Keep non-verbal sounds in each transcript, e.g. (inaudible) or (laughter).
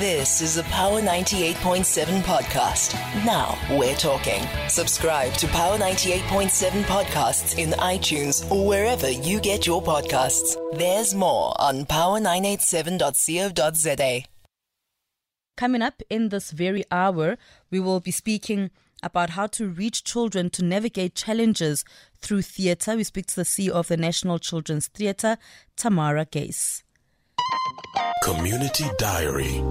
This is a Power 98.7 podcast. Now we're talking. Subscribe to Power 98.7 podcasts in iTunes or wherever you get your podcasts. There's more on power987.co.za. Coming up in this very hour, we will be speaking about how to reach children to navigate challenges through theatre. We speak to the CEO of the National Children's Theatre, Tamara Guhrs. Community Diary.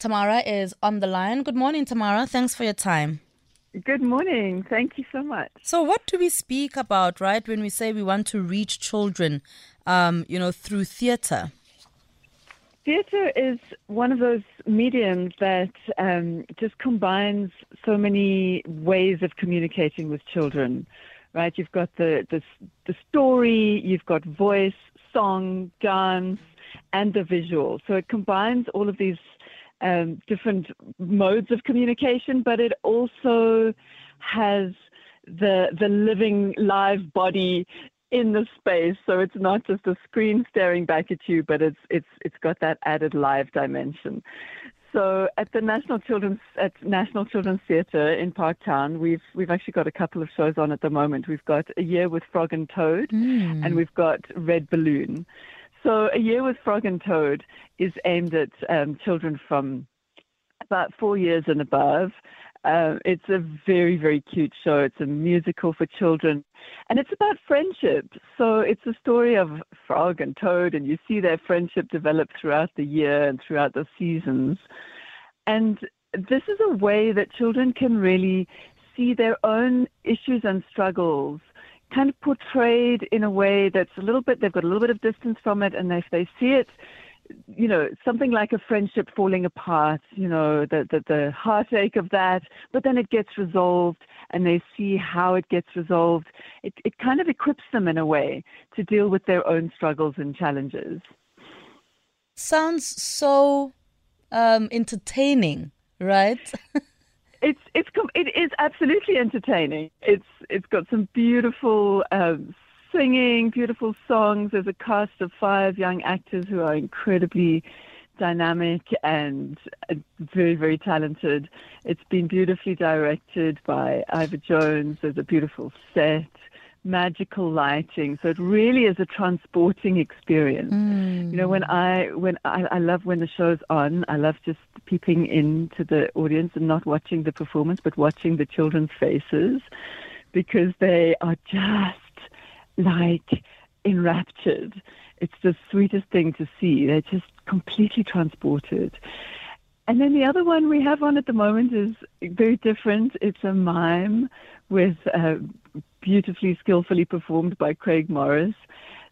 Tamara is on the line. Good morning, Tamara. Thanks for your time. Good morning. Thank you so much. So, what do we speak about, right, when we say we want to reach children, um, you know, through theatre? Theatre is one of those mediums that um, just combines so many ways of communicating with children, right? You've got the, the, the story, you've got voice, song, dance, and the visual. So it combines all of these um, different modes of communication, but it also has the the living live body in the space. So it's not just a screen staring back at you, but it's it's it's got that added live dimension. So at the National Children's at National Children's Theatre in Parktown, we've we've actually got a couple of shows on at the moment. We've got a year with Frog and Toad, mm. and we've got Red Balloon. So a year with Frog and Toad is aimed at um, children from about four years and above. Um, it's a very, very cute show. It's a musical for children, and it's about friendship. So it's a story of Frog and Toad, and you see their friendship develop throughout the year and throughout the seasons. And this is a way that children can really see their own issues and struggles kind of portrayed in a way that's a little bit, they've got a little bit of distance from it, and if they see it you know, something like a friendship falling apart, you know, the, the, the heartache of that, but then it gets resolved and they see how it gets resolved. It, it kind of equips them in a way to deal with their own struggles and challenges. Sounds so um, entertaining, right? (laughs) it's it's it is absolutely entertaining. It's it's got some beautiful um, singing beautiful songs. There's a cast of five young actors who are incredibly dynamic and very, very talented. It's been beautifully directed by Ivor Jones. There's a beautiful set, magical lighting. So it really is a transporting experience. Mm. You know, when I when I, I love when the show's on, I love just peeping into the audience and not watching the performance, but watching the children's faces because they are just like enraptured. It's the sweetest thing to see. They're just completely transported. And then the other one we have on at the moment is very different. It's a mime with uh, beautifully, skillfully performed by Craig Morris.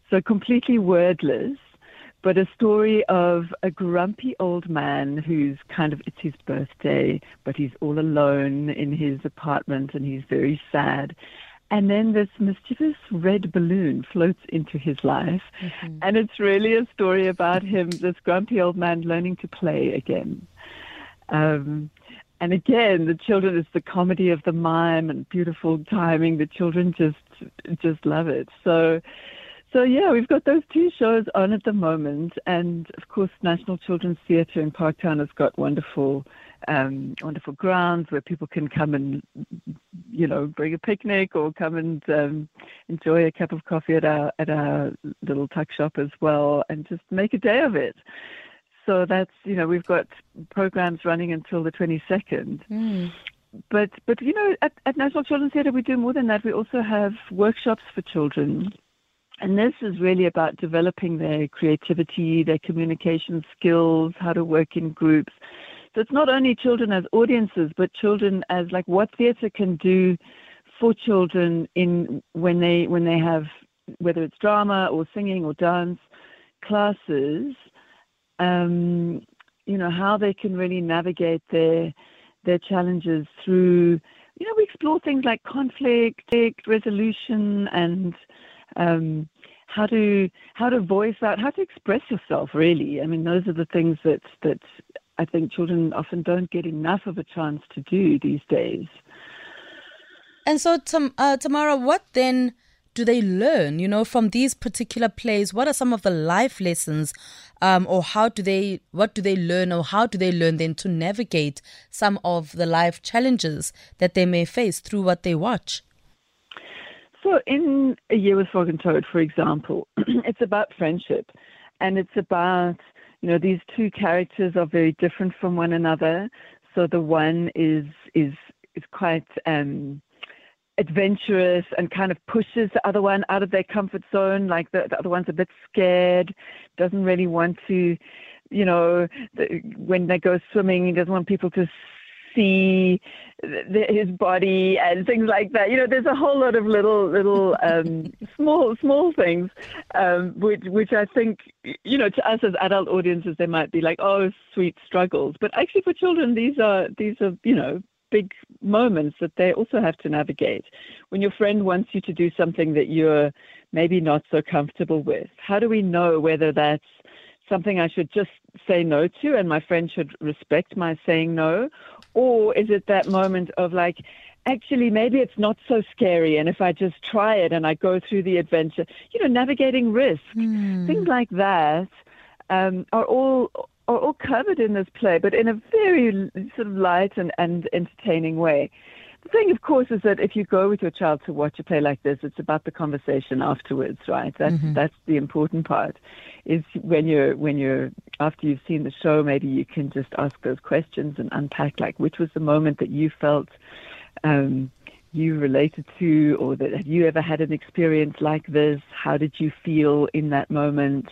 So completely wordless, but a story of a grumpy old man who's kind of, it's his birthday, but he's all alone in his apartment and he's very sad. And then this mischievous red balloon floats into his life. Mm-hmm. And it's really a story about him, this grumpy old man, learning to play again. Um, and again, the children, it's the comedy of the mime and beautiful timing. The children just, just love it. So, so yeah, we've got those two shows on at the moment. And of course, National Children's Theatre in Parktown has got wonderful um, wonderful grounds where people can come and, you know, bring a picnic or come and um, enjoy a cup of coffee at our at our little tuck shop as well, and just make a day of it. So that's you know we've got programs running until the 22nd. Mm. But but you know at, at National Children's Theatre we do more than that. We also have workshops for children. And this is really about developing their creativity, their communication skills, how to work in groups, so it's not only children as audiences, but children as like what theatre can do for children in when they when they have whether it's drama or singing or dance classes. Um, you know how they can really navigate their their challenges through. You know, we explore things like conflict, resolution, and um, how to how to voice out, how to express yourself. Really, I mean, those are the things that that I think children often don't get enough of a chance to do these days. And so, uh, Tamara, what then do they learn, you know, from these particular plays? What are some of the life lessons um, or how do they what do they learn or how do they learn then to navigate some of the life challenges that they may face through what they watch so in a year with frog and toad for example (clears throat) it's about friendship and it's about you know these two characters are very different from one another so the one is is is quite um adventurous and kind of pushes the other one out of their comfort zone. Like the, the other one's a bit scared, doesn't really want to, you know, the, when they go swimming, he doesn't want people to see the, his body and things like that. You know, there's a whole lot of little, little, (laughs) um, small, small things, um, which, which I think, you know, to us as adult audiences, they might be like, oh, sweet struggles. But actually, for children, these are, these are, you know, big moments that they also have to navigate. When your friend wants you to do something that you're maybe not so comfortable with, how do we know whether that's something I should just say no to and my friend should respect my saying no? Or is it that moment of like, actually, maybe it's not so scary and if I just try it and I go through the adventure, you know, navigating risk, mm. things like that um, are all are all covered in this play, but in a very sort of light and, and entertaining way. The thing, of course, is that if you go with your child to watch a play like this, it's about the conversation afterwards, right? That's mm-hmm. that's the important part. Is when you're when you're after you've seen the show, maybe you can just ask those questions and unpack like which was the moment that you felt um, you related to, or that have you ever had an experience like this? How did you feel in that moment?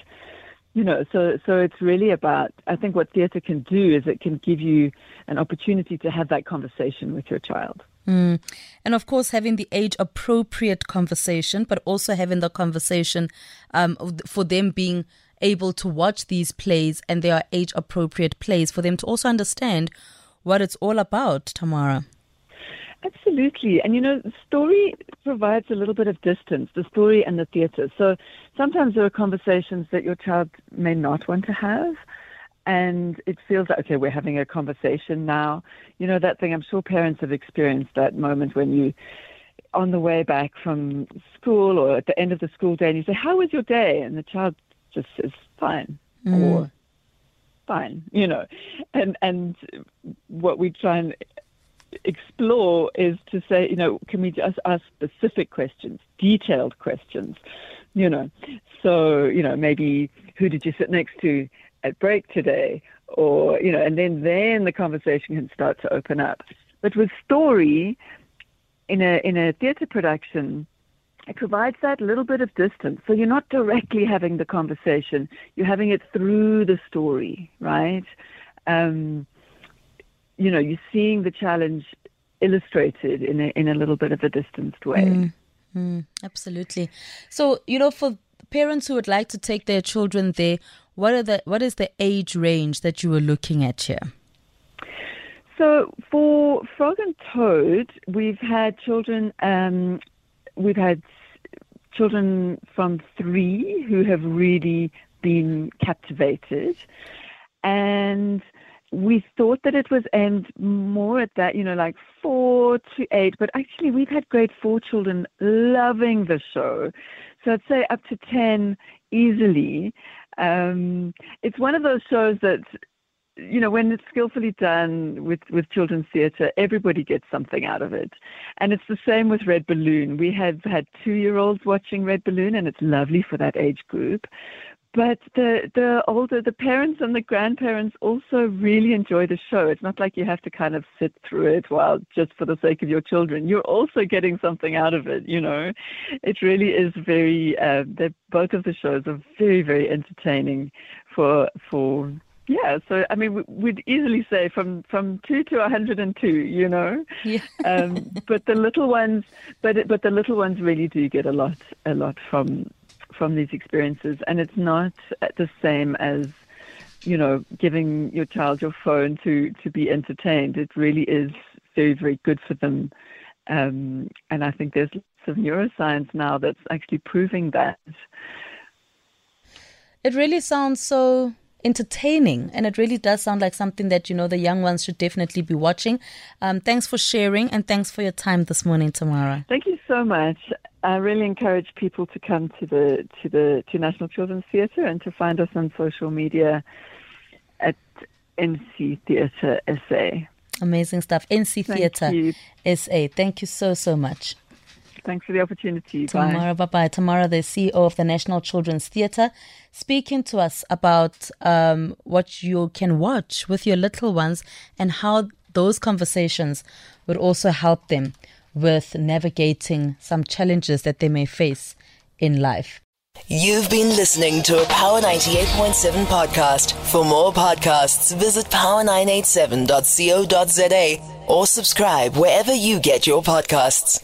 you know, so so it's really about. I think what theatre can do is it can give you an opportunity to have that conversation with your child. Mm. And of course, having the age appropriate conversation, but also having the conversation um, for them being able to watch these plays and they are age appropriate plays for them to also understand what it's all about, Tamara. Absolutely. And you know, story provides a little bit of distance, the story and the theatre. So sometimes there are conversations that your child may not want to have. And it feels like, okay, we're having a conversation now. You know, that thing, I'm sure parents have experienced that moment when you, on the way back from school or at the end of the school day, and you say, How was your day? And the child just says, Fine. Mm. Or, fine, you know. And and what we try and explore is to say, you know, can we just ask specific questions, detailed questions, you know? So, you know, maybe who did you sit next to at break today? Or, you know, and then, then the conversation can start to open up. But with story, in a, in a theatre production, it provides that little bit of distance. So you're not directly having the conversation, you're having it through the story, right? Um, you know, you're seeing the challenge illustrated in a, in a little bit of a distanced way. Mm, mm, absolutely. So, you know, for parents who would like to take their children there, what are the what is the age range that you were looking at here? So for Frog and Toad, we've had children. Um, we've had children from three who have really been captivated, and we thought that it was aimed more at that, you know, like four to eight, but actually we've had grade four children loving the show. So I'd say up to 10 easily. Um, it's one of those shows that, you know, when it's skillfully done with, with children's theatre, everybody gets something out of it. And it's the same with Red Balloon. We have had two year olds watching Red Balloon, and it's lovely for that age group but the the older the parents and the grandparents also really enjoy the show. It's not like you have to kind of sit through it while just for the sake of your children. You're also getting something out of it. You know, it really is very. Uh, both of the shows are very very entertaining for for yeah, so I mean, we'd easily say from from two to 102, you know. Yeah. um, but the little ones, but but the little ones really do get a lot a lot from from these experiences, and it's not the same as you know giving your child your phone to to be entertained. It really is very very good for them, um, and I think there's lots of neuroscience now that's actually proving that. It really sounds so entertaining, and it really does sound like something that you know the young ones should definitely be watching. Um, thanks for sharing, and thanks for your time this morning, Tamara. Thank you so much. I really encourage people to come to the to the to National Children's Theatre and to find us on social media at NC Theatre SA. Amazing stuff. NC Theatre SA. Thank you so so much. Thanks for the opportunity. Tamara, bye bye. Tamara, the CEO of the National Children's Theatre, speaking to us about um, what you can watch with your little ones and how those conversations would also help them with navigating some challenges that they may face in life. You've been listening to a Power 98.7 podcast. For more podcasts, visit power987.co.za or subscribe wherever you get your podcasts.